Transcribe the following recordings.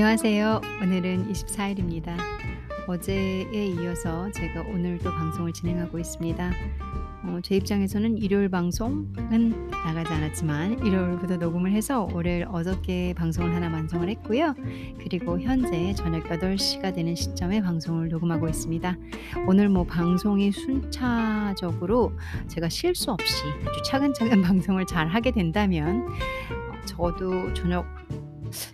안녕하세요. 오늘은 24일입니다. 어제에 이어서 제가 오늘 도 방송을 진행하고 있습니다. 어, 제 입장에서는 일요일 방송은 나가지 않았지만 일요일부터 녹음을 해서 월요일 어저께 방송을 하나 완성을 했고요. 그리고 현재 저녁 8시가 되는 시점에 방송을 녹음하고 있습니다. 오늘 뭐 방송이 순차적으로 제가 실수 없이 아주 차근차근 방송을 잘 하게 된다면 어, 저도 저녁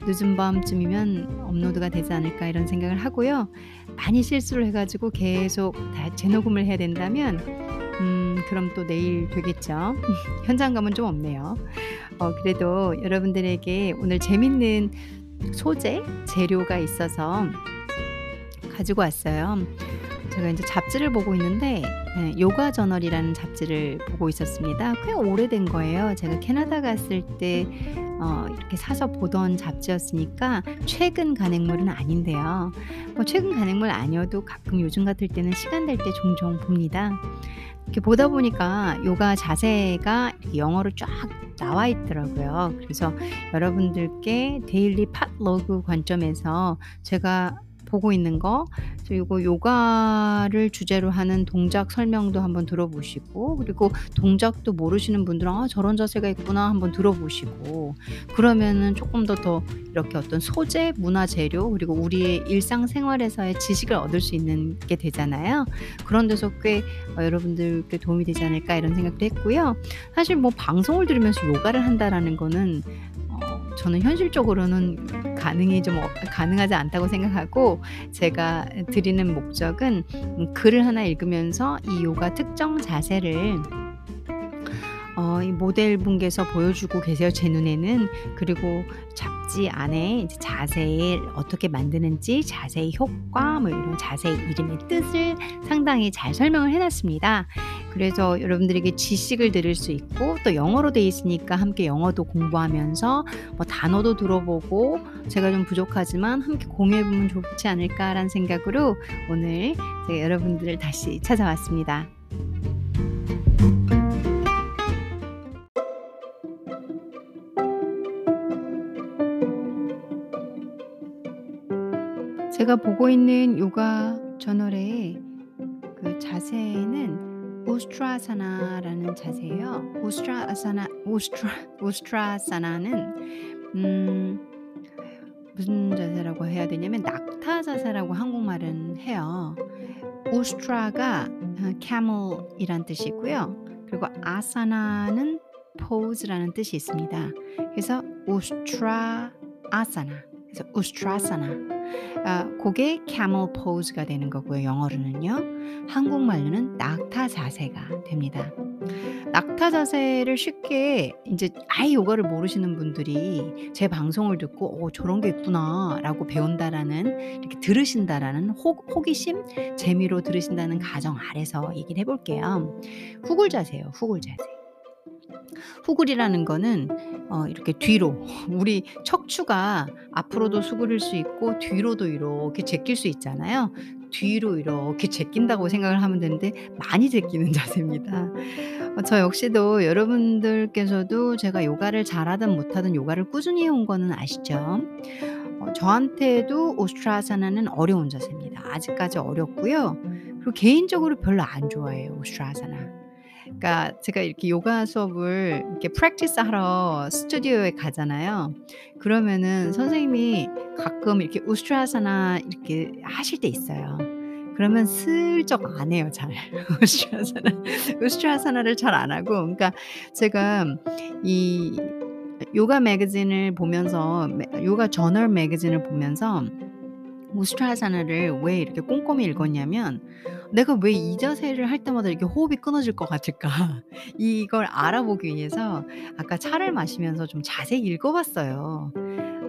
늦은 밤쯤이면 업로드가 되지 않을까 이런 생각을 하고요. 많이 실수를 해가지고 계속 다 재녹음을 해야 된다면 음, 그럼 또 내일 되겠죠. 현장감은 좀 없네요. 어, 그래도 여러분들에게 오늘 재밌는 소재, 재료가 있어서 가지고 왔어요. 제가 이제 잡지를 보고 있는데 네, 요가 저널이라는 잡지를 보고 있었습니다. 꽤 오래된 거예요. 제가 캐나다 갔을 때 어, 이렇게 사서 보던 잡지였으니까 최근 간행물은 아닌데요. 뭐 최근 간행물 아니어도 가끔 요즘 같을 때는 시간 될 때 종종 봅니다. 이렇게 보다 보니까 요가 자세가 영어로 쫙 나와 있더라고요. 그래서 여러분들께 데일리 팟로그 관점에서 제가 보고 있는 거 그리고 요가를 주제로 하는 동작 설명도 한번 들어보시고 그리고 동작도 모르시는 분들은 아 저런 자세가 있구나 한번 들어보시고 그러면은 조금 더 더 이렇게 어떤 소재, 문화 재료 그리고 우리의 일상생활에서의 지식을 얻을 수 있는 게 되잖아요. 그런 데서 꽤 어, 여러분들께 도움이 되지 않을까 이런 생각도 했고요. 사실 뭐 방송을 들으면서 요가를 한다라는 거는 저는 현실적으로는 가능이 좀 어, 가능하지 않다고 생각하고 제가 드리는 목적은 글을 하나 읽으면서 이 요가 특정 자세를 어, 이 모델 분께서 보여주고 계세요. 제 눈에는. 그리고 잡지 안에 이제 자세를 어떻게 만드는지, 자세의 효과, 뭐 이런 자세의 이름의 뜻을 상당히 잘 설명을 해놨습니다. 그래서 여러분들에게 지식을 들을 수 있고 또 영어로 돼 있으니까 함께 영어도 공부하면서 뭐 단어도 들어보고 제가 좀 부족하지만 함께 공유해 보면 좋지 않을까라는 생각으로 오늘 제가 여러분들을 다시 찾아왔습니다. 제가 보고 있는 요가 저널의 그 자세는 우스트라사나라는 자세예요. 우스트라사나 우스트라 우스트라사나는 음 무슨 자세라고 해야 되냐면 낙타 자세라고 한국말은 해요. 우스트라가 camel이란 뜻이고요. 그리고 아사나는 pose라는 뜻이 있습니다. 그래서 우스트라 아사나 그래서 우스트라사나 아, 그게 camel pose가 되는 거고요. 영어로는요. 한국말로는 낙타 자세가 됩니다. 낙타 자세를 쉽게 이제 아예 요거를 모르시는 분들이 제 방송을 듣고 어 저런 게 있구나라고 배운다라는 이렇게 들으신다라는 호, 호기심 재미로 들으신다는 가정 아래서 얘기를 해볼게요. 후굴 자세요. 후굴 자세. 후굴이라는 거는 어 이렇게 뒤로 우리 척추가 앞으로도 수그릴 수 있고 뒤로도 이렇게 제낄 수 있잖아요. 뒤로 이렇게 제낀다고 생각을 하면 되는데 많이 제끼는 자세입니다. 어, 저 역시도 여러분들께서도 제가 요가를 잘하든 못하든 요가를 꾸준히 해온 거는 아시죠? 어, 저한테도 오스트라사나는 어려운 자세입니다. 아직까지 어렵고요. 그리고 개인적으로 별로 안 좋아해요, 오스트라사나. 그러니까 제가 이렇게 요가 수업을 이렇게 프랙티스 하러 스튜디오에 가잖아요. 그러면은 선생님이 가끔 이렇게 우스트라사나 이렇게 하실 때 있어요. 그러면 슬쩍 안 해요, 잘. 우스트라사나. 우스트라사나를 잘 안 하고. 그러니까 제가 이 요가 매거진을 보면서 요가 저널 매거진을 보면서 우스트라사나를 왜 이렇게 꼼꼼히 읽었냐면 내가 왜 이 자세를 할 때마다 이렇게 호흡이 끊어질 것 같을까? 이걸 알아보기 위해서 아까 차를 마시면서 좀 자세히 읽어봤어요.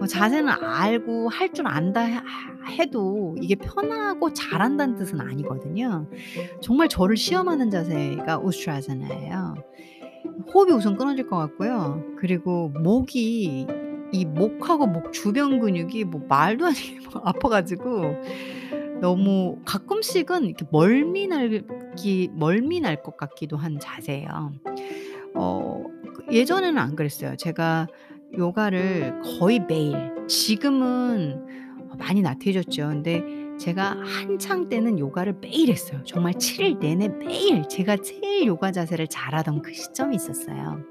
어, 자세는 알고 할 줄 안다 해도 이게 편하고 잘한다는 뜻은 아니거든요. 정말 저를 시험하는 자세가 우스트라사나예요. 호흡이 우선 끊어질 것 같고요. 그리고 목이 이 목하고 목 주변 근육이 뭐 말도 아니게 아파 가지고 너무 가끔씩은 이렇게 멀미 날기 멀미 날 것 같기도 한 자세예요. 어그 예전에는 안 그랬어요. 제가 요가를 거의 매일 지금은 많이 나태해졌죠. 근데 제가 한창 때는 요가를 매일 했어요. 정말 7일 내내 매일 제가 제일 요가 자세를 잘하던 그 시점이 있었어요.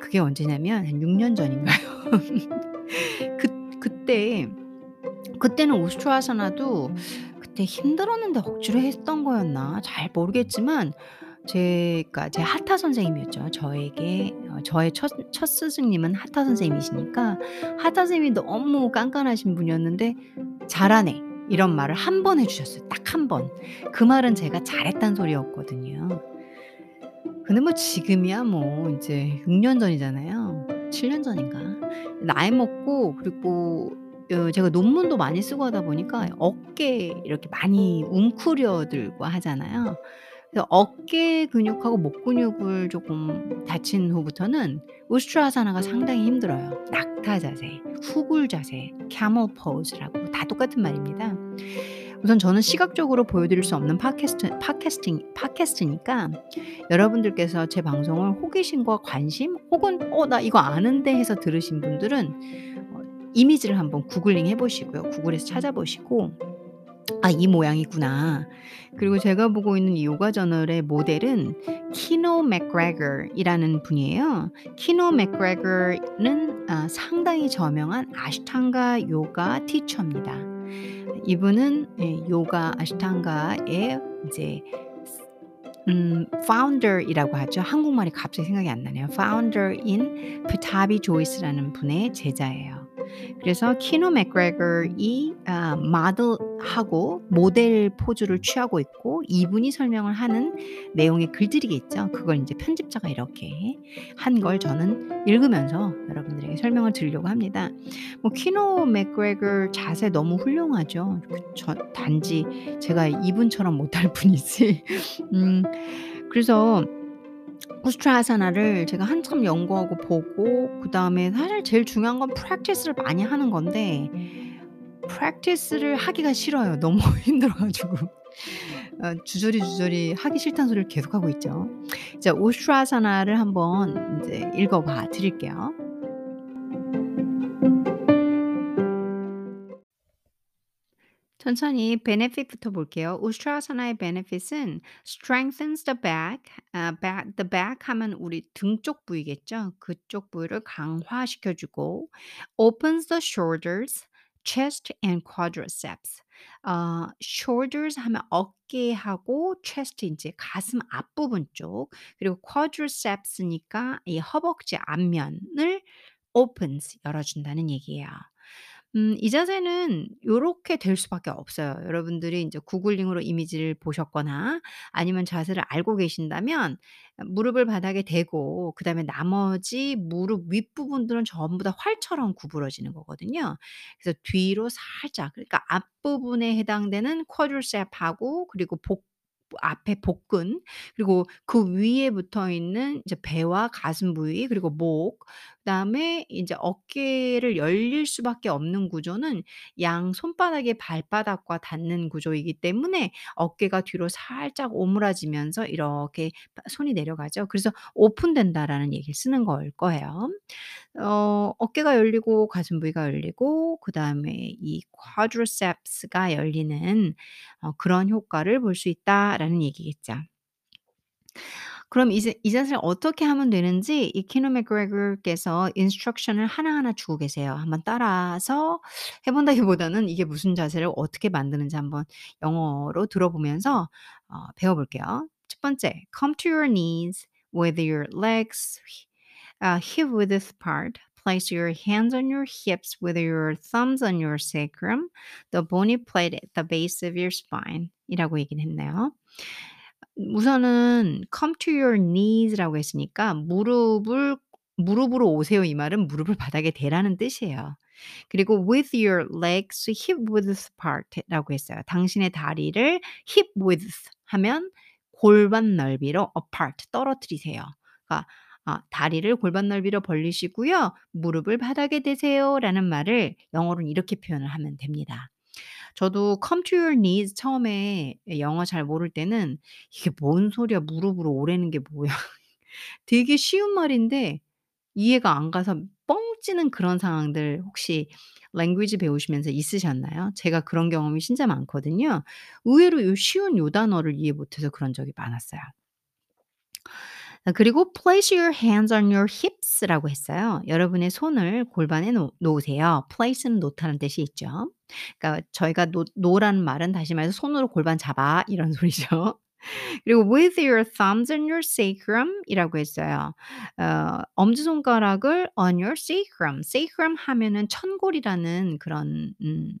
그게 언제냐면 한 6년 전인가요? 그 그때 그때는 오스트라사나도 그때 힘들었는데 억지로 했던 거였나 잘 모르겠지만 제가 제 하타 선생님이었죠. 저에게 어 저의 첫 첫 스승님은 하타 선생님이시니까 하타 선생님이 너무 깐깐하신 분이었는데 "잘하네." 이런 말을 한 번 해 주셨어요. 딱 한 번. 그 말은 제가 잘했다는 소리였거든요. 근데 뭐 지금이야 뭐 인제 6년 전이잖아요. 7년 전인가. 나이 먹고 그리고 어 제가 논문도 많이 쓰고 하다 보니까 어깨 이렇게 많이 웅크려들고 하잖아요. 그래서 어깨 근육하고 목 근육을 조금 다친 후부터는 우스트라사나가 상당히 힘들어요. 낙타 자세, 후굴 자세, camel pose라고 다 똑같은 말입니다. 우선 저는 시각적으로 보여드릴 수 없는 팟캐스트 팟캐스팅 팟캐스트니까 여러분들께서 제 방송을 호기심과 관심 혹은 '어 나 이거 아는데.' 해서 들으신 분들은 어 이미지를 한번 구글링 해 보시고요. 구글에서 찾아보시고 '아 이 모양이구나.' 그리고 제가 보고 있는 이 요가 저널의 모델은 키노 맥그레거이라는 분이에요. 키노 맥그레거는 아 상당히 저명한 아쉬탕가 요가 teacher입니다. 이분은 예 요가 아쉬탕가의 이제 음 founder이라고 하죠. 한국말이 갑자기 생각이 안 나네요. founder인 파타비 조이스라는 분의 제자예요. 그래서 키노 맥그레거이 아 모델하고 모델 포즈를 취하고 있고 이분이 설명을 하는 내용의 글들이 있죠. 그걸 인제 편집자가 이렇게 한 걸 저는 읽으면서 여러분들에게 설명을 드리려고 합니다. 뭐 키노 맥그레거 자세 너무 훌륭하죠. 그저 단지 제가 이분처럼 못할 뿐이지. 음 그래서 우스트라사나를 제가 한참 연구하고 보고 그 다음에 사실 제일 중요한 건 practice를 많이 하는 건데 practice를 하기가 싫어요. 너무 힘들어 가지고. 어 주저리 주저리 하기 싫다는 소리를 계속하고 있죠. 자 우스트라사나를 한번 인제 읽어 봐 드릴게요. 천천히 베네핏부터 볼게요. 우스트라사나의 베네핏은 strengthens the back, 아, back, the back 하면 우리 등 쪽 부위겠죠. 그쪽 부위를 강화시켜 주고 opens the shoulders, chest and quadriceps. 어, shoulders 하면 어깨하고 chest 이제 가슴 앞부분 쪽 그리고 quadriceps니까 이 허벅지 앞면을 opens 열어준다는 얘기예요. 음 이 자세는 요렇게 될 수밖에 없어요. 여러분들이 인제 구글링으로 이미지를 보셨거나 아니면 자세를 알고 계신다면 아 무릎을 바닥에 대고 그다음에 나머지 무릎 윗부분들은 전부 다 활처럼 구부러지는 거거든요. 그래서 뒤로 살짝 그러니까 앞부분에 해당되는 쿼드리셉하고 그리고 복 앞에 복근 그리고 그 위에 붙어 있는 이제 배와 가슴 부위 그리고 목 그다음에 인제 어깨를 열릴 수밖에 없는 구조는 양 손바닥이 발바닥과 닿는 구조이기 때문에 어깨가 뒤로 살짝 오므라지면서 이렇게 바 손이 내려가죠. 그래서 오픈된다라는 얘기를 쓰는 걸 거예요. 어 어깨가 열리고 가슴 부위가 열리고 그다음에 이 quadriceps가 열리는 어 그런 효과를 볼 수 있다라는 얘기겠죠. 그럼 이제 이 자세를 어떻게 하면 되는지 이 키노 맥그레거께서 인스트럭션을 하나하나 주고 계세요. 한번 따라서 해 본다기보다는 이게 무슨 자세를 어떻게 만드는지 한번 영어로 들어보면서 어 배워 볼게요. 첫 번째, come to your knees with your legs uh, hip width apart. Place your hands on your hips with your thumbs on your sacrum, the bony plate at the base of your spine. 이라고 얘기를 했네요. 우선은 "come to your knees라고 했으니까 무릎을 무릎으로 오세요 이 말은 무릎을 바닥에 대라는 뜻이에요. 그리고 with your legs hip width apart라고 했어요. 당신의 다리를 hip width 하면 골반 넓이로 apart 떨어뜨리세요. 그러니까 아 다리를 골반 넓이로 벌리시고요. 무릎을 바닥에 대세요라는 말을 영어로는 이렇게 표현을 하면 됩니다. 저도 come to your knees 처음에 영어 잘 모를 때는 '이게 뭔 소리야. 무릎으로 오라는 게 뭐야.' 되게 쉬운 말인데 이해가 안 가서 뻥 찌는 그런 상황들 혹시 랭귀지 배우시면서 있으셨나요? 제가 그런 경험이 진짜 많거든요. 의외로 요 쉬운 요 단어를 이해 못해서 그런 적이 많았어요. 아 그리고 place your hands on your hips라고 했어요. 여러분의 손을 골반에 놓 놓으세요. place는 놓다는 뜻이 있죠. 그러니까 저희가 놓 놓으라는 말은 다시 말해서 "손으로 골반 잡아." 이런 소리죠. 그리고 with your thumbs on your sacrum 이라고 했어요. 어 엄지손가락을 on your sacrum. sacrum 하면은 천골이라는 그런 음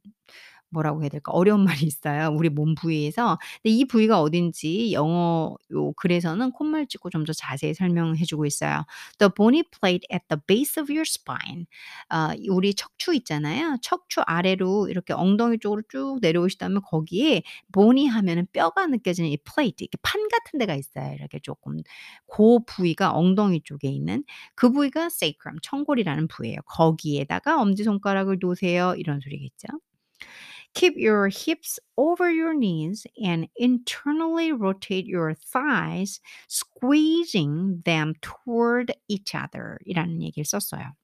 뭐라고 해야 될까? 어려운 말이 있어요, 우리 몸 부위에서. 근데 이 부위가 어딘지 영어 요 글에서는 콧말 짚고 좀 더 자세히 설명해 주고 있어요. The bony plate at the base of your spine. 아이 우리 척추 있잖아요. 척추 아래로 이렇게 엉덩이 쪽으로 쭉 내려오시다면 거기에 bony 하면은 뼈가 느껴지는 이 plate 이렇게 판 같은 데가 있어요. 이렇게 쪼끔 고 부위가 엉덩이 쪽에 있는 그 부위가 sacrum 천골이라는 부위예요. 거기에다가 엄지 손가락을 놓으세요. 이런 소리겠죠. Keep your hips over your knees and internally rotate your thighs, squeezing them toward each other 이라는 얘기를 썼어요.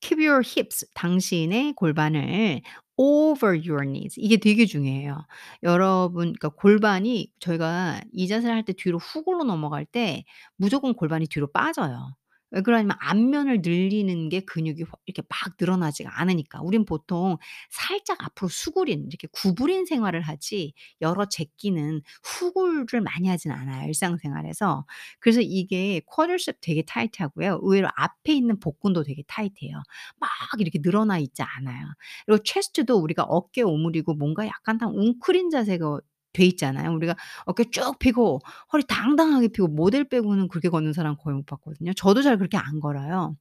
Keep your hips 당신의 골반을 over your knees 이게 되게 중요해요. 여러분 그러니까 골반이 저희가 이 자세를 할 때 뒤로 후굴로 넘어갈 때 무조건 골반이 뒤로 빠져요. 왜 그러냐면 앞면을 늘리는 게 근육이 확 이렇게 막 늘어나지가 않으니까. 우린 보통 살짝 앞으로 수그린 이렇게 구부린 생활을 하지 여러 제끼는 후굴을 많이 하진 않아요, 일상생활에서. 그래서 이게 quadricep 되게 타이트하고요. 의외로 앞에 있는 복근도 되게 타이트해요. 막 이렇게 늘어나 있지 않아요. 그리고 chest도 우리가 어깨 오므리고 뭔가 약간 다 웅크린 자세가 돼 있잖아요. 우리가 어깨 쭉 펴고 허리 당당하게 펴고 모델 빼고는 그렇게 걷는 사람 거의 못 봤거든요. 저도 잘 그렇게 안 걸어요.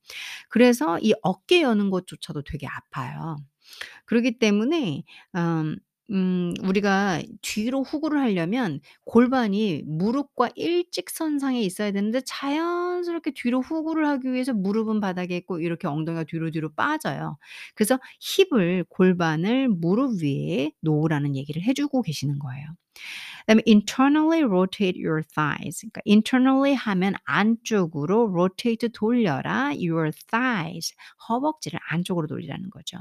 그래서 이 어깨 여는 것조차도 되게 아파요. 그러기 때문에 음 음 우리가 뒤로 후구를 하려면 골반이 무릎과 일직선상에 있어야 되는데 자연스럽게 뒤로 후구를 하기 위해서 무릎은 바닥에 있고 이렇게 엉덩이가 뒤로 뒤로 빠져요. 그래서 힙을 골반을 무릎 위에 놓으라는 얘기를 해 주고 계시는 거예요. 그다음에 internally rotate your thighs. 그러니까 internally 하면 안쪽으로 rotate 돌려라 your thighs. 허벅지를 안쪽으로 돌리라는 거죠.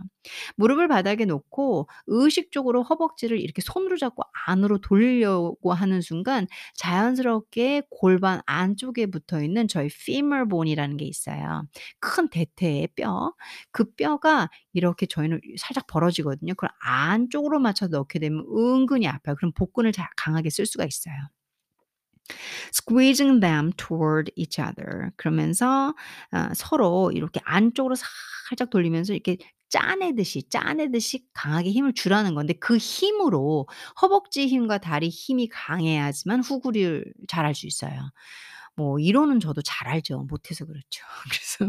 무릎을 바닥에 놓고 의식적으로 허벅지를 이렇게 손으로 잡고 안으로 돌리려고 하는 순간 자연스럽게 골반 안쪽에 붙어 있는 저희 femur bone이라는 게 있어요. 큰 대퇴의 뼈. 그 뼈가 이렇게 저희는 살짝 벌어지거든요. 그걸 안쪽으로 맞춰서 넣게 되면 은근히 아파요. 그럼 복근 을자 강하게 쓸 수가 있어요. squeezing them toward each other 그러면서 어 서로 이렇게 안쪽으로 살짝 돌리면서 이렇게 짜내듯이, 짜내듯이 강하게 힘을 주라는 건데 그 힘으로 허벅지 힘과 다리 힘이 강해야지만 후구리를 잘할 수 있어요. 뭐 이론은 저도 잘 알죠. 못해서 그렇죠. 그래서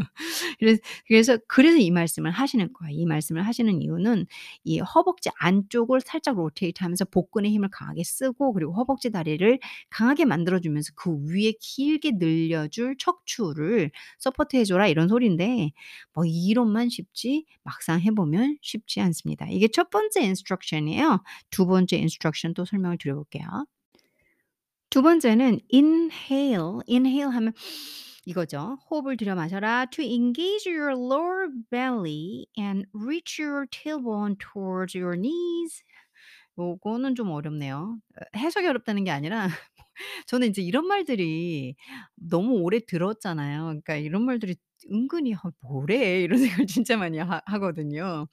그래서 그래서 이 말씀을 하시는 거예요. 이 말씀을 하시는 이유는 이 허벅지 안쪽을 살짝 rotate 하면서 복근의 힘을 강하게 쓰고 그리고 허벅지 다리를 강하게 만들어 주면서 그 위에 길게 늘려줄 척추를 서포트해 줘라 이런 소리인데 뭐 이론만 쉽지 막상 해 보면 쉽지 않습니다. 이게 첫 번째 instruction이에요. 두 번째 instruction 또 설명을 드려 볼게요. 두 번째는 inhale, inhale 하면 이거죠. 호흡을 들여 마셔라. To engage your lower belly and reach your tailbone towards your knees. 요거는 좀 어렵네요. 어 해석이 어렵다는 게 아니라 저는 인제 이런 말들이 너무 오래 들었잖아요. 그러니까 이런 말들이 은근히 '아 뭐래?' 이런 생각을 진짜 많이 하 하거든요.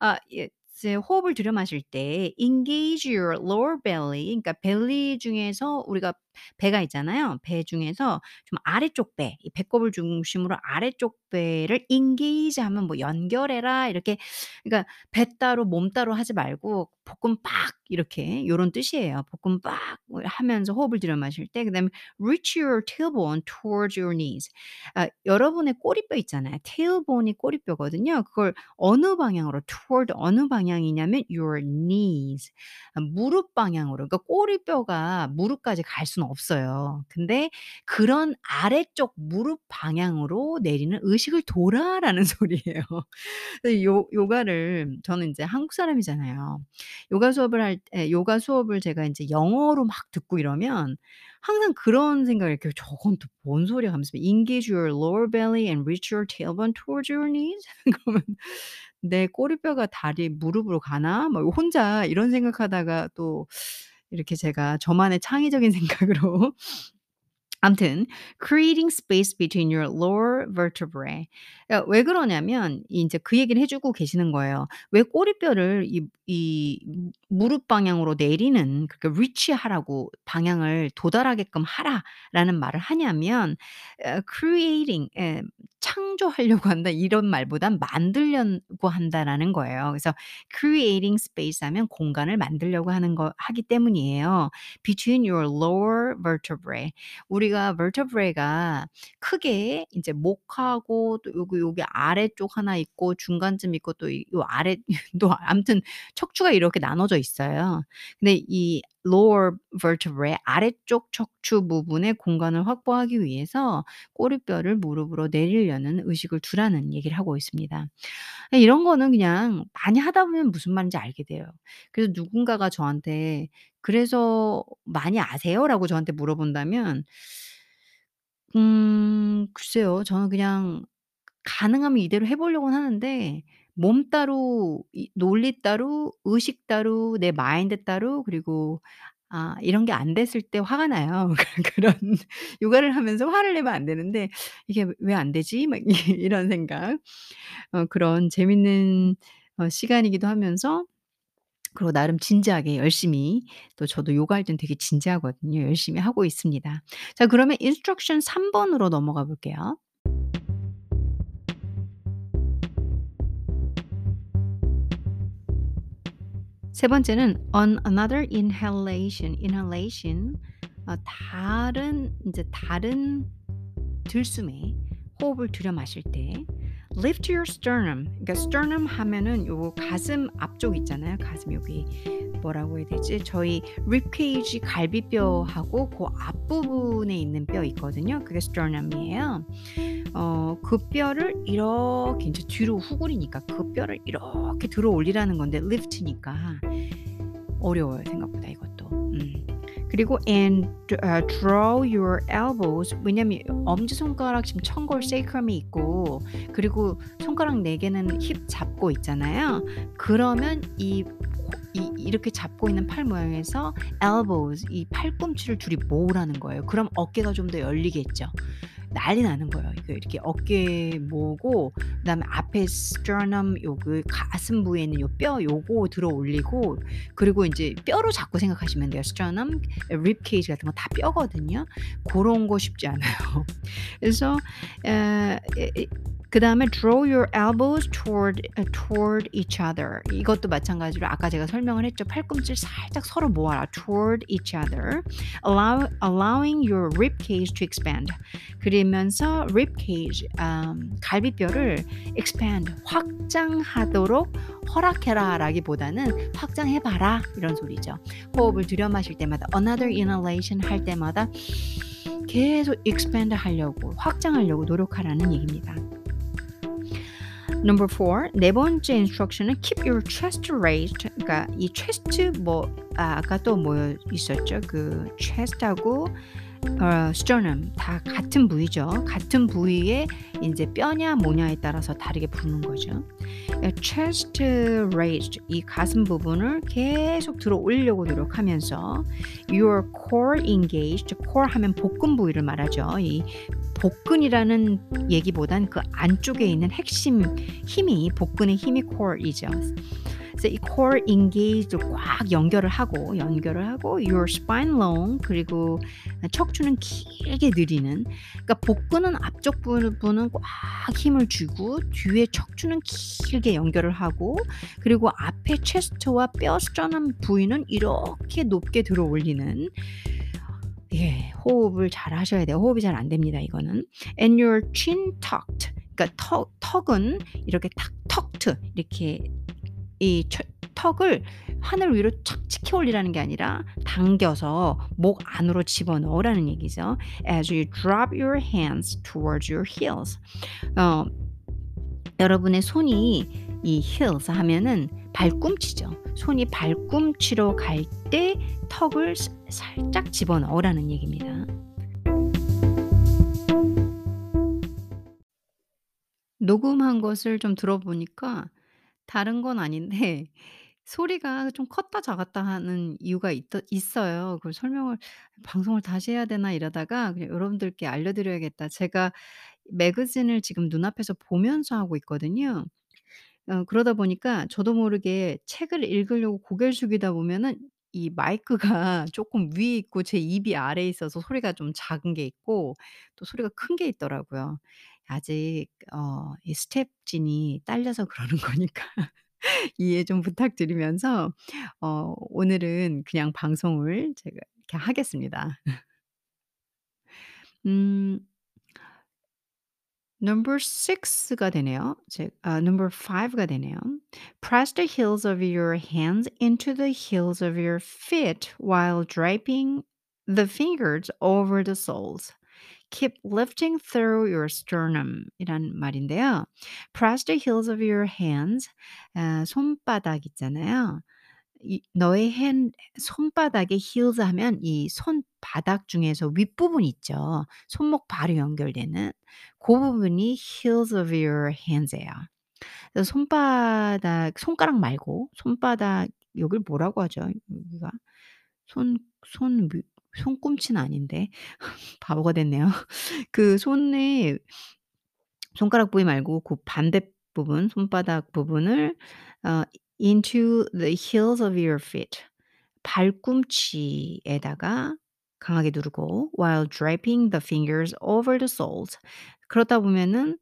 아 예 이제 호흡을 들여 마실 때 engage your lower belly 그러니까 벨리 중에서 우리가 배가 있잖아요. 배 중에서 좀 아래쪽 배, 이 배꼽을 중심으로 아래쪽 배를 engage 하면 뭐 연결해라 이렇게 그러니까 배 따로 몸 따로 하지 말고 복근 빡 이렇게 요런 뜻이에요. 복근 빡 하면서 호흡을 들여 마실 때 그다음에 reach your tailbone towards your knees. 아 여러분의 꼬리뼈 있잖아요. tailbone이 꼬리뼈거든요. 그걸 어느 방향으로 toward 어느 방향이냐면 your knees. 아 무릎 방향으로. 그러니까 꼬리뼈가 무릎까지 갈 수는 수는 없어요. 근데 그런 아래쪽 무릎 방향으로 내리는 "의식을 둬라."라는 소리예요. 그요 요가를 저는 인제 한국 사람이잖아요. 요가 수업을 할 때 요가 수업을 제가 인제 영어로 막 듣고 이러면 항상 그런 생각을 이렇게 '저건 또 뭔 소리야.' 하면서 "Engage your lower belly and reach your tailbone towards your knees." 그러면 '내 꼬리뼈가 다리 무릎으로 가나?' 막 혼자 이런 생각하다가 또 이렇게 제가 저만의 창의적인 생각으로 암튼 creating space between your lower vertebrae. 그러니까 왜 그러냐면 인제 그 얘기를 해 주고 계시는 거예요. 왜 꼬리뼈를 이 이 무릎 방향으로 내리는 그러니까 reach 하라고 방향을 도달하게끔 하라라는 말을 하냐면 어 creating 예 창조하려고 한다 이런 말보단 만들려고 한다라는 거예요. 그래서 creating space 하면 공간을 만들려고 하는 거 하기 때문이에요. between your lower vertebrae. 우리가 vertebrae가 크게 인제 목하고 또 요기 요기 아래쪽 하나 있고 중간쯤 있고 또이요 아래 또 아무튼 척추가 이렇게 나눠져 있어요. 근데 이 lower vertebrae 아래쪽 척추 부분에 공간을 확보하기 위해서 꼬리뼈를 무릎으로 내리려는 의식을 두라는 얘기를 하고 있습니다. 예 이런 거는 그냥 많이 하다 보면 무슨 말인지 알게 돼요. 그래서 누군가가 저한테 "그래서 많이 아세요?"라고 저한테 물어본다면 음 글쎄요. 저는 그냥 가능하면 이대로 해 보려고는 하는데 몸 따로 이 논리 따로 의식 따로 내 마인드 따로 그리고 아 이런 게 안 됐을 때 화가 나요. 그 그런 요가를 하면서 화를 내면 안 되는데 '이게 왜 안 되지?' 막 이 이런 생각. 어 그런 재밌는 어 시간이기도 하면서 그리고 나름 진지하게 열심히 또 저도 요가할 땐 되게 진지하거든요. 열심히 하고 있습니다. 자 그러면 instruction 3 번으로 넘어가 볼게요. 세 번째는 on another inhalation, inhalation 어 다른 인제 다른 들숨에 호흡을 들여 마실 때 lift your sternum 그러니까 sternum 하면은 요 가슴 앞쪽 있잖아요. 가슴 여기 뭐라고 해야 되지? 저희 ribcage 갈비뼈하고 고 앞부분에 있는 뼈 있거든요. 그게 sternum이에요. 어 그 뼈를 이렇게 인제 뒤로 후구리니까 그 뼈를 이렇게 들어 올리라는 건데 lift니까 어려워요 생각보다 이것도. 음. 그리고 and 어 draw your elbows 왜냐면 엄지 손가락 지금 천골 sacrum이 있고 그리고 손가락 4 개는 힙 잡고 있잖아요. 그러면 이 이 이렇게 잡고 있는 팔 모양에서 elbows 이 팔꿈치를 둘이 모으라는 거예요. 그럼 어깨가 좀 더 열리겠죠. 난리 나는 거예요. 이거 이렇게 어깨 모으고 그다음에 앞에 sternum 요그 가슴 부위에 있는 요 뼈 요거 들어 올리고 그리고 인제 뼈로 자꾸 생각하시면 돼요. sternum, ribcage 같은 거 다 뼈거든요. 고런 거 쉽지 않아요. 그래서 에에이 그 다음에 draw your elbows toward 어 toward each other. 이것도 마찬가지로 아까 제가 설명을 했죠. 팔꿈치를 살짝 서로 모아라. toward each other. allow allowing your ribcage to expand. 그러면서 ribcage 음 갈비뼈를 expand 확장하도록 허락해라라기보다는 "확장해 봐라." 이런 소리죠. 호흡을 들여 마실 때마다 another inhalation 할 때마다 계속 expand 하려고 확장하려고 노력하라는 얘기입니다. Number 4네 번째 instruction은 keep your chest raised. 그러니까 이 chest 뭐 아 아까 또 뭐 있었죠? 그 chest하고 어 sternum 다 같은 부위죠. 같은 부위에 인제 뼈냐 뭐냐에 따라서 다르게 부르는 거죠. 예 chest raised 이 가슴 부분을 계속 들어 올리려고 노력하면서 your core engaged core 하면 복근 부위를 말하죠. 이 복근이라는 얘기보단 그 안쪽에 있는 핵심 힘이 복근의 힘이 core이죠. 그래서 이 core engage도 꽉 연결을 하고 연결을 하고 your spine long 그리고 척추는 길게 늘리는 그러니까 복근은 앞쪽 부분은 꽉 힘을 주고 뒤에 척추는 길게 연결을 하고 그리고 앞에 체스트와 뼈 sternum 부위는 이렇게 높게 들어 올리는 예. 호흡을 잘 하셔야 돼요. 호흡이 잘 안 됩니다 이거는. and your chin tucked 그러니까 턱 턱은 이렇게 탁 tucked 이렇게 이처 턱을 하늘 위로 착 치켜 올리라는 게 아니라 당겨서 목 안으로 집어넣으라는 얘기죠. As you drop your hands towards your heels. 어 여러분의 손이 이 heels 하면은 발꿈치죠. 손이 발꿈치로 갈 때 턱을 사 살짝 집어넣으라는 얘기입니다. 녹음한 것을 좀 들어보니까 다른 건 아닌데 소리가 좀 컸다 작았다 하는 이유가 있더 있어요. 그걸 설명을 '방송을 다시 해야 되나?' 이러다가 그냥 여러분들께 알려드려야겠다. 제가 매거진을 지금 눈앞에서 보면서 하고 있거든요. 어 그러다 보니까 저도 모르게 책을 읽으려고 고개를 숙이다 보면은 이 마이크가 쪼끔 위에 있고 제 입이 아래에 있어서 소리가 좀 작은 게 있고 또 소리가 큰 게 있더라고요. 아직 어 이 스텝진이 딸려서 그러는 거니까 이해 좀 부탁드리면서 어 오늘은 그냥 방송을 제가 이렇게 하겠습니다. 음. number 6가 되네요. 제 아 number 5가 되네요. Press the heels of your hands into the heels of your feet while draping the fingers over the soles. Keep lifting through your sternum 이란 말인데요. Press the heels of your hands. 아 손바닥 있잖아요. 이 너의 hand 손바닥에 heels 하면 이 손바닥 중에서 윗부분 있죠. 손목 바로 연결되는 고 부분이 heels of your hands예요. 손바닥 손가락 말고 손바닥 여길 뭐라고 하죠? 여기가 손손위 손꿈치는 아닌데 바보가 됐네요. 그 손에 손가락 부위 말고 그 반대 부분 손바닥 부분을 어 into the heels of your feet 발꿈치에다가 강하게 누르고 while draping the fingers over the soles 그러다 보면은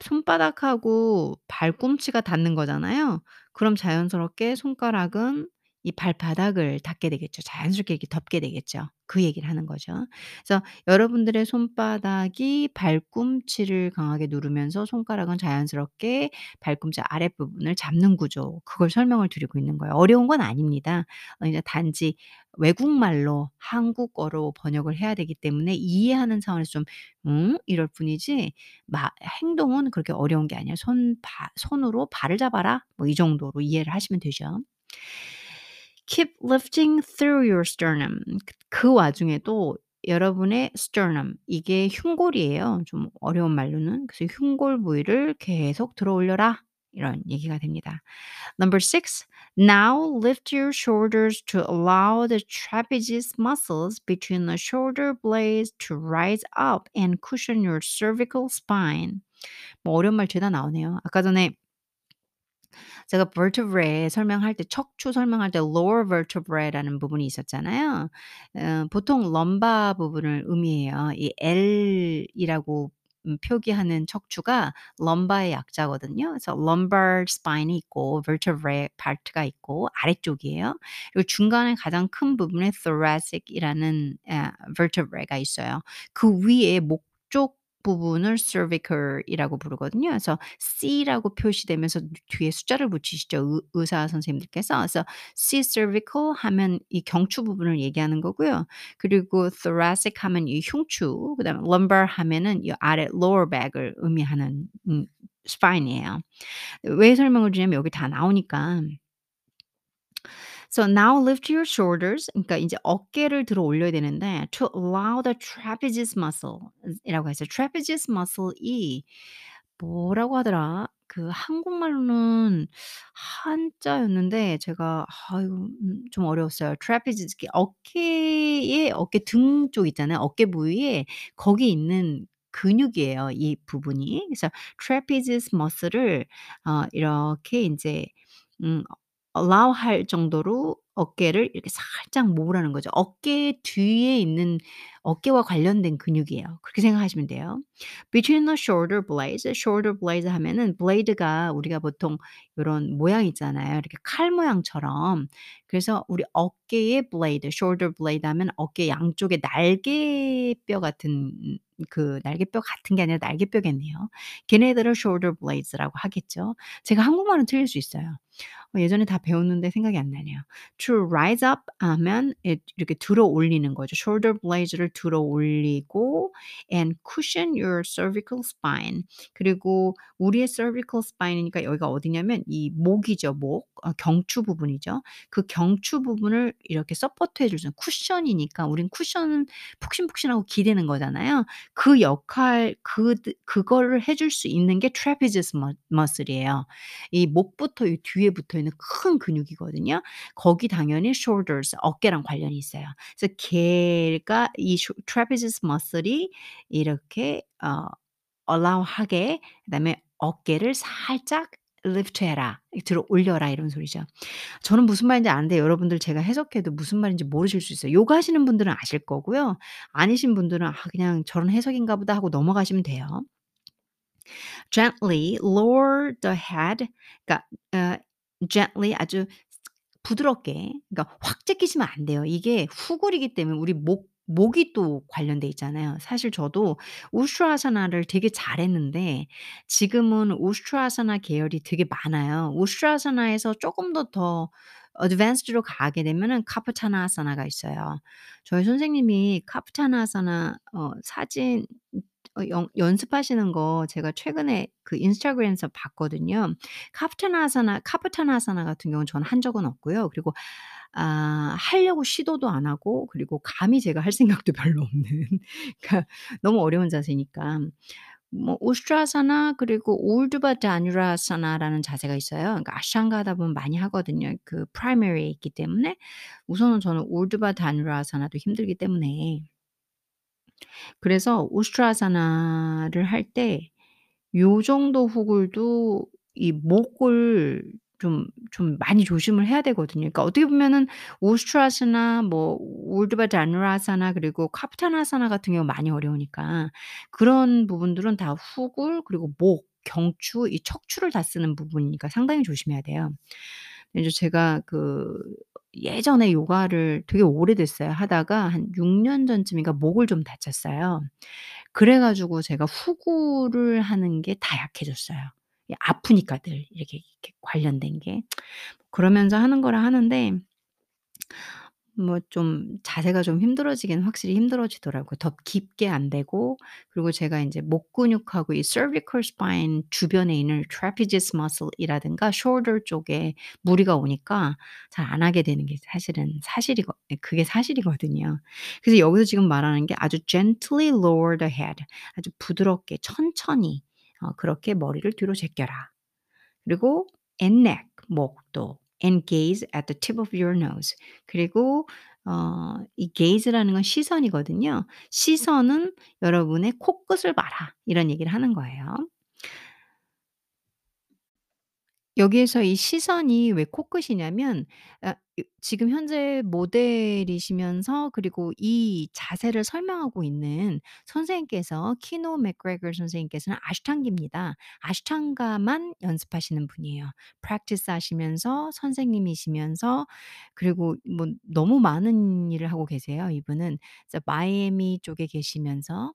손바닥하고 발꿈치가 닿는 거잖아요. 그럼 자연스럽게 손가락은 이 발바닥을 닿게 되겠죠. 자연스럽게 이렇게 덮게 되겠죠. 그 얘기를 하는 거죠. 그래서 여러분들의 손바닥이 발꿈치를 강하게 누르면서 손가락은 자연스럽게 발꿈치 아랫부분을 잡는 구조 그걸 설명을 드리고 있는 거예요. 어려운 건 아닙니다. 어 단지 외국말로 한국어로 번역을 해야 되기 때문에 이해하는 차원에서 좀 '응?' 이럴 뿐이지 마 행동은 그렇게 어려운 게 아니에요. "손 바 손으로 발을 잡아라." 뭐 이 정도로 이해를 하시면 되죠. Keep lifting through your sternum. 그그 와중에도 여러분의 sternum 이게 흉골이에요. 좀 어려운 말로는. 그래서 흉골 부위를 계속 들어 올려라. 이런 얘기가 됩니다. Number 6. Now lift your shoulders to allow the trapezius muscles between the shoulder blades to rise up and cushion your cervical spine. 뭐 어려운 말 죄다 나오네요. 아까 전에 제가 vertebrae 설명할 때 척추 설명할 때 lower vertebrae라는 부분이 있었잖아요. 어 보통 lumbar 부분을 의미해요. 이 L이라고 음 표기하는 척추가 lumbar의 약자거든요. 그래서 lumbar spine이 있고 vertebrae part가 있고 아래쪽이에요. 그리고 중간에 가장 큰 부분에 thoracic이라는 아 vertebrae가 있어요. 그 위에 목 쪽 부분을 cervical이라고 부르거든요. 그래서 C라고 표시되면서 뒤에 숫자를 붙이시죠, 의 의사 선생님들께서. 그래서 C cervical 하면 이 경추 부분을 얘기하는 거고요. 그리고 thoracic 하면 이 흉추, 그다음에 lumbar 하면은 이 아래 lower back을 의미하는 음 spine이에요. 왜 설명을 드리냐면 여기 다 나오니까. So now lift your shoulders. 그러니까 이제 어깨를 들어 올려야 되는데 to allow the trapezius muscle 이라고 해서 trapezius muscle이 뭐라고 하더라? 그 한국말로는 한자였는데 제가 아이고 음좀 어려웠어요. trapezius 어깨의 어깨 등 쪽 있잖아요. 어깨 부위에 거기 있는 근육이에요, 이 부분이. 그래서 trapezius muscle을 어 이렇게 인제 음 allow 할 정도로 어깨를 이렇게 살짝 모으라는 거죠. 어깨 뒤에 있는 어깨와 관련된 근육이에요. 그렇게 생각하시면 돼요. Between the shoulder blades, shoulder blades 하면은 blade가 우리가 보통 요런 모양 있잖아요. 이렇게 칼 모양처럼. 그래서 우리 어깨의 blade, shoulder blade 하면 어깨 양쪽에 날개뼈 같은 그 날개뼈 같은 게 아니라 날개뼈겠네요. 걔네들을 shoulder blades라고 하겠죠. 제가 한국말은 틀릴 수 있어요. 어 예전에 다 배웠는데 생각이 안 나네요. To rise up 하면 이 이렇게 들어 올리는 거죠. shoulder blade를 들어 올리고 and cushion your cervical spine. 그리고 우리의 cervical spine이니까 여기가 어디냐면 이 목이죠, 목. 어 경추 부분이죠. 그 경추 부분을 이렇게 서포트해 있는 쿠션이니까 우린 쿠션은 푹신푹신하고 기대는 거잖아요. 그 역할 그드 그거를 해줄 수 있는 게머 머슬이에요. 이 목부터 이 뒤에 붙어 있는 큰 근육이거든요. 거기 당연히 shoulders 어깨랑 관련이 있어요. 그래서 걔가 이쇼 trapezius muscle이 이렇게 어 allow 하게 그다음에 "어깨를 살짝 lift 해라. 들어 올려라." 이런 소리죠. 저는 무슨 말인지 아는데 여러분들 제가 해석해도 무슨 말인지 모르실 수 있어요. 요가 하시는 분들은 아실 거고요. 아니신 분들은 '아 그냥 저런 해석인가 보다.' 하고 넘어가시면 돼요. Gently lower the head 그러니까 어 gently 아주 부드럽게 그러니까 확 제끼시면 안 돼요. 이게 후굴이기 때문에 우리 목 목이 또 관련돼 있잖아요. 사실 저도 우스트라사나를 되게 잘했는데 지금은 우스트라사나 계열이 되게 많아요. 우스트라사나에서 쪼끔 더더 어드밴스드로 가게 되면은 카프타나사나가 있어요. 저희 선생님이 카프타나사나 어 사진 어연 연습하시는 거 제가 최근에 그 인스타그램에서 봤거든요. 카프타나사나 카프타나사나 같은 경우는 저는 한 적은 없고요. 그리고 아 하려고 시도도 안 하고 그리고 감히 제가 할 생각도 별로 없는 그러니까 너무 어려운 자세니까. 뭐 우스트라사나 그리고 울드바 다뉴라사나라는 자세가 있어요. 그러니까 아시탄가 하다 보면 많이 하거든요. 그 프라이머리에 있기 때문에 우선은 저는 울드바 다뉴라사나도 힘들기 때문에 그래서 우스트라사나를 할 때 요 정도 후굴도 이 목을 좀 좀 많이 조심을 해야 되거든요. 그러니까 어떻게 보면은 우스트라사나 뭐 울드바 다누라사나 그리고 카프타나사나 같은 경우는 많이 어려우니까 그런 부분들은 다 후굴 그리고 목, 경추, 이 척추를 다 쓰는 부분이니까 상당히 조심해야 돼요. 이제 제가 그 예전에 요가를 되게 오래됐어요. 하다가 한 6 년 전쯤인가 목을 좀 다쳤어요. 그래 가지고 제가 후구를 하는 게 다 약해졌어요. 이 아프니까 늘 이렇게 이렇게 관련된 게. 그러면서 하는 거라 하는데 뭐 좀 자세가 좀 힘들어지긴 확실히 힘들어지더라고요. 더 깊게 안 되고 그리고 제가 인제 목 근육하고 이 cervical spine 주변에 있는 trapezius muscle이라든가 shoulder 쪽에 무리가 오니까 잘 안 하게 되는 게 사실은 사실이거 예 그게 사실이거든요. 그래서 여기서 지금 말하는 게 아주 gently lower the head 아주 부드럽게 천천히 어 그렇게 머리를 뒤로 제껴라. 그리고 and neck 목도 and gaze at the tip of your nose. 그리고 어 이 gaze라는 건 시선이거든요. 시선은 여러분의 코끝을 봐라. 이런 얘기를 하는 거예요. 여기에서 이 시선이 왜 코끝이냐면 아 이 지금 현재 모델이시면서 그리고 이 자세를 설명하고 있는 선생님께서 키노 맥그레거 선생님께서는 Ashtangi입니다. Ashtanga만 연습하시는 분이에요. practice 하시면서 선생님이시면서 그리고 뭐 너무 많은 일을 하고 계세요, 이분은. 마이애미 쪽에 계시면서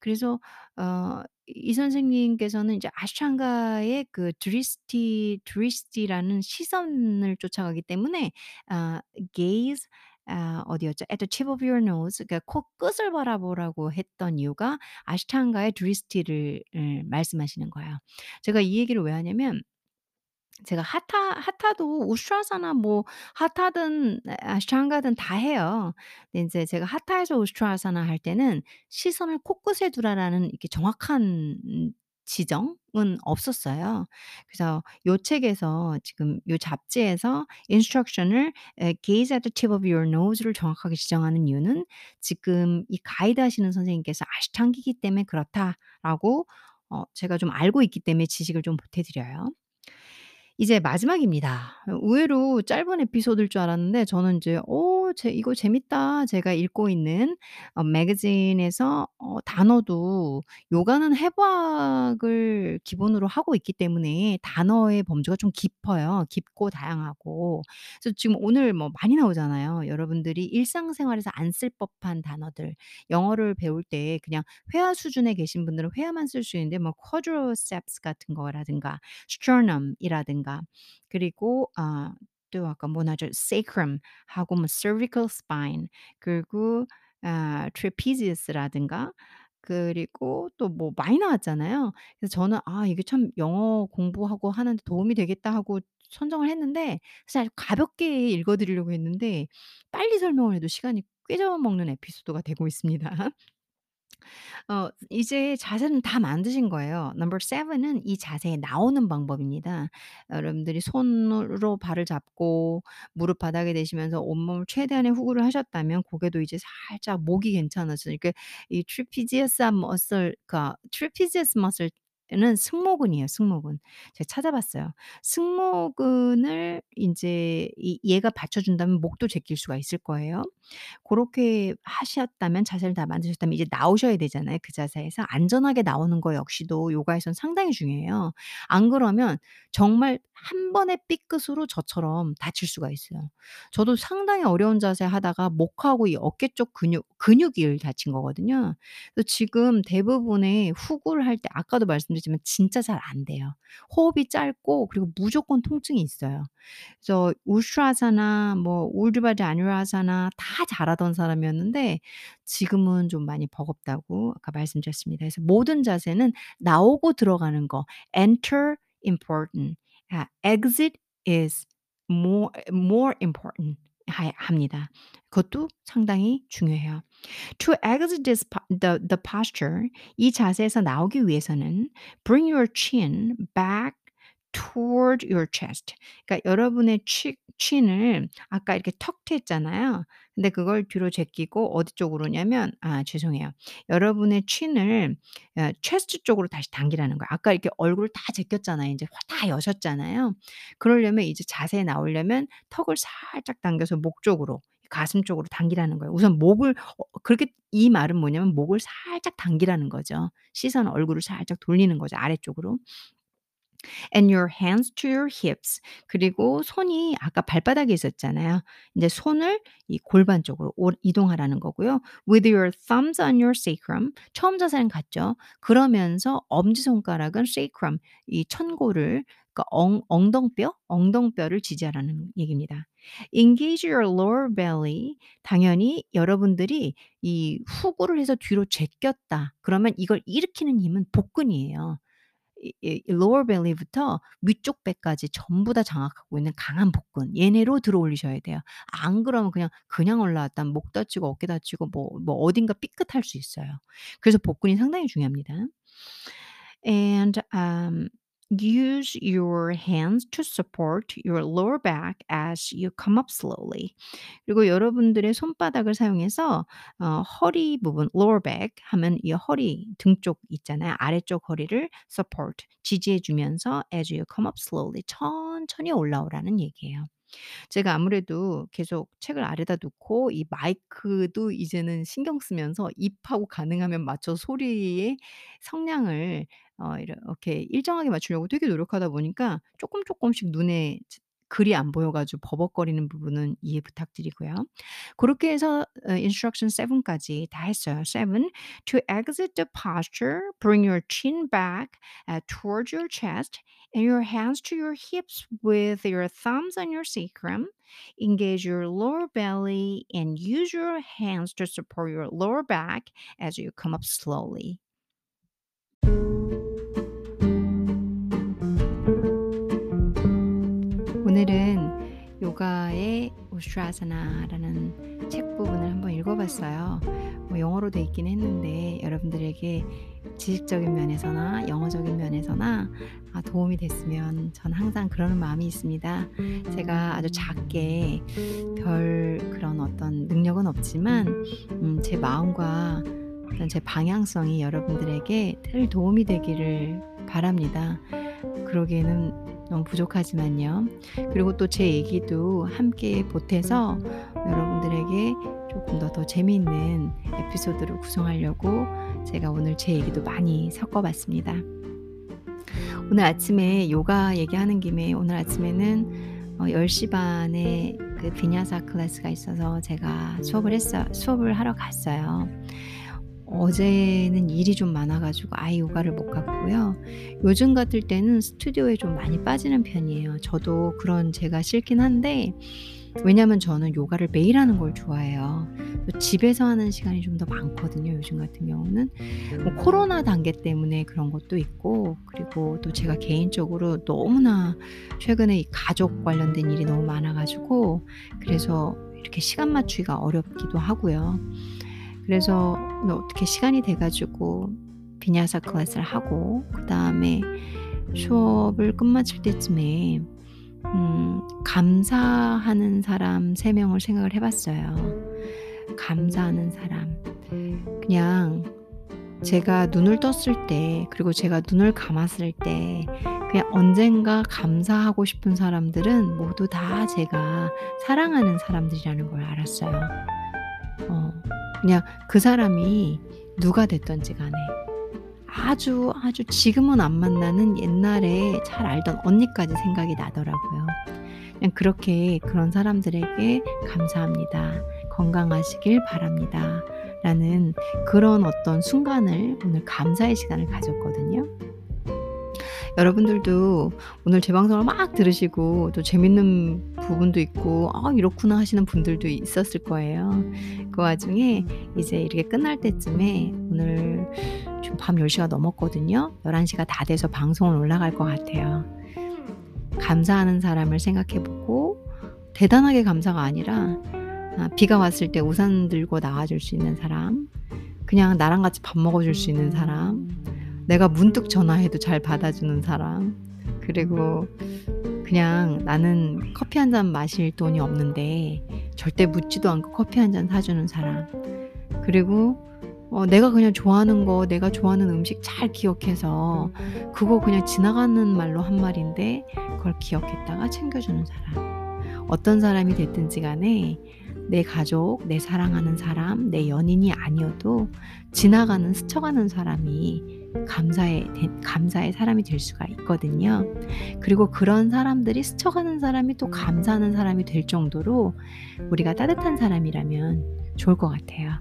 그래서 어 이 선생님께서는 이제 Ashtanga의 그 drishti drishti라는 시선을 쫓아가기 때문에 아 gaze 아 어디였죠? "At the tip of your nose." 그러니까 코 끝을 바라보라고 했던 이유가 아시탄가의 드리스티를 을 말씀하시는 거예요. 제가 이 얘기를 왜 하냐면 제가 하타 하타도 우스트라사나 뭐 하타든 아시탄가든 다 해요. 근데 인제 제가 하타에서 우스트라사나 할 때는 "시선을 코끝에 두라."라는 이렇게 정확한 음 지정은 없었어요. 그래서 요 책에서 지금 요 잡지에서 인스트럭션을 에 "Gaze at the tip of your nose."를 정확하게 지정하는 이유는 지금 이 가이드 하시는 선생님께서 "아시탄기이기 때문에 그렇다."라고 어 제가 좀 알고 있기 때문에 지식을 좀 보태 드려요. 이제 마지막입니다. 의외로 짧은 에피소드일 줄 알았는데 저는 인제 '어 재 이거 재밌다.' 제가 읽고 있는 어 매거진에서 어 단어도 요가는 해부학을 기본으로 하고 있기 때문에 단어의 범주가 좀 깊어요. 깊고 다양하고. 그래서 지금 오늘 뭐 많이 나오잖아요. 여러분들이 일상생활에서 안 쓸 법한 단어들. 영어를 배울 때 그냥 회화 수준에 계신 분들은 회화만 쓸 수 있는데 뭐 quadriceps 같은 거라든가 sternum이라든가 스파인이라든가 그리고 아 또 아까 뭐 나죠? sacrum 하고 뭐 cervical spine 그리고 아 trapezius라든가 그리고 또 뭐 많이 나왔잖아요. 그래서 저는 '아 이게 참 영어 공부하고 하는데 도움이 되겠다.' 하고 선정을 했는데 사실 가볍게 읽어 드리려고 했는데 빨리 설명을 해도 시간이 꽤 잡아먹는 에피소드가 되고 있습니다. 어 이제 자세는 다 만드신 거예요. 넘버 7 은 이 자세에 나오는 방법입니다. 여러분들이 손으로 발을 잡고 무릎 바닥에 대시면서 온몸을 최대한의 후굴을 하셨다면 고개도 이제 살짝 목이 괜찮아서 이렇게 이 trapezius muscle 그러니까 trapezius muscle 은 승모근이에요, 승모근. 제가 찾아봤어요. 승모근을 인제 이 얘가 받쳐 준다면 목도 제낄 수가 있을 거예요. 고렇게 하셨다면 자세를 다 만드셨다면 이제 나오셔야 되잖아요, 그 자세에서. 안전하게 나오는 거 역시도 요가에선 상당히 중요해요. 안 그러면 정말 한 번의 삐끗으로 저처럼 다칠 수가 있어요. 저도 상당히 어려운 자세 하다가 목하고 이 어깨 쪽 근육 근육을 다친 거거든요. 그래서 지금 대부분의 후구를 할 때 아까도 말씀드렸 지만 진짜 잘 안 돼요. 호흡이 짧고 그리고 무조건 통증이 있어요. 그래서 우슈아사나 뭐 울드바디 아뉴라사나 다 잘하던 사람이었는데 지금은 좀 많이 버겁다고 아까 말씀드렸습니다. 그래서 모든 자세는 나오고 들어가는 거 enter important 아 exit is more more important 하 합니다. 그것도 상당히 중요해요. To exit this the the posture 이 자세에서 나오기 위해서는 bring your chin back toward your chest. 그러니까 여러분의 치 chin을 아까 이렇게 턱 트였잖아요. 근데 그걸 뒤로 제끼고 어디 쪽으로냐면 아 죄송해요. 여러분의 chin을 어 chest 쪽으로 다시 당기라는 거예요. 아까 이렇게 얼굴 다 제꼈잖아요. 인제 다 여셨잖아요. 그러려면 이제 자세에 나오려면 턱을 살짝 당겨서 목 쪽으로 가슴 쪽으로 당기라는 거예요. 우선 목을 어 그렇게 이 말은 뭐냐면 목을 살짝 당기라는 거죠. 시선 얼굴을 살짝 돌리는 거죠, 아래쪽으로. And your hands to your hips. 그리고 손이 아까 발바닥에 있었잖아요. 인제 손을 이 골반 쪽으로 오 이동하라는 거고요. with your thumbs on your sacrum. 처음 자세는 같죠. 그러면서 엄지손가락은 sacrum 이 천골을 그러니까 엉 엉덩뼈, 엉덩뼈를 지지하라는 얘기입니다. engage your lower belly. 당연히 여러분들이 이 후구를 해서 뒤로 제꼈다. 그러면 이걸 일으키는 힘은 복근이에요. Lower belly부터 위쪽 배까지 전부 다 장악하고 있는 강한 복근 얘네로 들어 올리셔야 돼요. 안 그러면 그냥 그냥 올라왔다 목 다치고 어깨 다치고 뭐 뭐 어딘가 삐끗할 수 있어요. 그래서 복근이 상당히 중요합니다. And um, use your hands to support your lower back as you come up slowly. 그리고 여러분들의 손바닥을 사용해서 어 허리 부분 lower back 하면 이 허리 등 쪽 있잖아요. 아래쪽 허리를 support 지지해 주면서 as you come up slowly 천천히 올라오라는 얘기예요. 제가 아무래도 계속 책을 아래다 놓고 이 마이크도 이제는 신경 쓰면서 입하고 가능하면 맞춰 소리의 성량을 어 이렇게 일정하게 맞추려고 되게 노력하다 보니까 쪼끔 쪼끔씩 눈에 즈 글이 안 보여 가지고 버벅거리는 부분은 이해 부탁드리고요. 고렇게 해서 어 instruction 7 까지 다 했어요. 7 To exit the posture, bring your chin back uh, towards your chest and your hands to your hips with your thumbs on your sacrum. Engage your lower belly and use your hands to support your lower back as you come up slowly. 오늘은 요가의 우슈아사나라는 책 부분을 한번 읽어봤어요. 뭐 영어로 돼 있긴 했는데 여러분들에게 지식적인 면에서나 영어적인 면에서나 아, 도움이 됐으면 전 항상 그러는 마음이 있습니다. 제가 아주 작게 별 그런 어떤 능력은 없지만 음, 제 마음과 제 방향성이 여러분들에게 늘 도움이 되기를 바랍니다. 그러기에는 너무 부족하지만요. 그리고 또 제 얘기도 함께 보태서 여러분들에게 조금 더 더 재미있는 에피소드를 구성하려고 제가 오늘 제 얘기도 많이 섞어 봤습니다. 오늘 아침에 요가 얘기하는 김에 오늘 아침에는 어 10시 반에 그 비냐사 클래스가 있어서 제가 수업을 했어 수업을 하러 갔어요. 어제는 일이 좀 많아 가지고 아예 요가를 못 갔고요. 요즘 같을 때는 스튜디오에 좀 많이 빠지는 편이에요. 저도 그런 제가 싫긴 한데 왜냐면 저는 요가를 매일 하는 걸 좋아해요. 또 집에서 하는 시간이 좀 더 많거든요. 요즘 같은 경우는 뭐 코로나 단계 때문에 그런 것도 있고 그리고 또 제가 개인적으로 너무나 최근에 이 가족 관련된 일이 너무 많아 가지고 그래서 이렇게 시간 맞추기가 어렵기도 하고요. 그래서 어떻게 시간이 돼 가지고 비냐사 클래스를 하고 그 다음에 수업을 끝마칠 때쯤에 음 감사하는 사람 3 명을 생각을 해 봤어요. 감사하는 사람. 그냥 제가 눈을 떴을 때 그리고 제가 눈을 감았을 때 그냥 언젠가 감사하고 싶은 사람들은 모두 다 제가 사랑하는 사람들이라는 걸 알았어요. 어 그냥 그 사람이 누가 됐든지 간에 아주, 아주 지금은 안 만나는 옛날에 잘 알던 언니까지 생각이 나더라고요. 그냥 그렇게 그런 사람들에게 감사합니다. 건강하시길 바랍니다. 라는 그런 어떤 순간을 오늘 감사의 시간을 가졌거든요. 여러분들도 오늘 제 방송을 막 들으시고 또 재밌는 부분도 있고 '아 이렇구나.' 하시는 분들도 있었을 거예요. 그 와중에 이제 이렇게 끝날 때쯤에 오늘 밤10 시가 넘었거든요. 11 시가 다 돼서 방송은 올라갈 것 같아요. 감사하는 사람을 생각해 보고 대단하게 감사가 아니라 아 비가 왔을 때 우산 들고 나와 줄 수 있는 사람, 그냥 나랑 같이 밥 먹어 줄 수 있는 사람, 내가 문득 전화해도 잘 받아주는 사람, 그리고 그냥 나는 커피 한 잔 마실 돈이 없는데 절대 묻지도 않고 커피 한 잔 사주는 사람, 그리고 어 내가 그냥 좋아하는 거 내가 좋아하는 음식 잘 기억해서 그거 그냥 지나가는 말로 한 말인데 그걸 기억했다가 챙겨주는 사람. 어떤 사람이 됐든지 간에 내 가족, 내 사랑하는 사람, 내 연인이 아니어도 지나가는 스쳐가는 사람이 감사의 감사의 사람이 될 수가 있거든요. 그리고 그런 사람들이 스쳐가는 사람이 또 감사하는 사람이 될 정도로 우리가 따뜻한 사람이라면 좋을 것 같아요.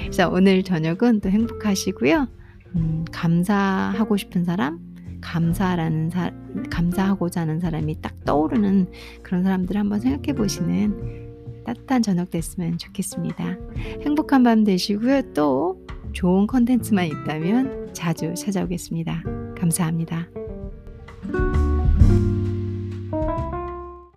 그래서 오늘 저녁은 또 행복하시고요. 음 감사하고 싶은 사람, 감사라는 사 감사하고자 하는 사람이 딱 떠오르는 그런 사람들을 한번 생각해 보시는 따뜻한 저녁 됐으면 좋겠습니다. 행복한 밤 되시고요. 또 좋은 컨텐츠만 있다면 자주 찾아오겠습니다. 감사합니다.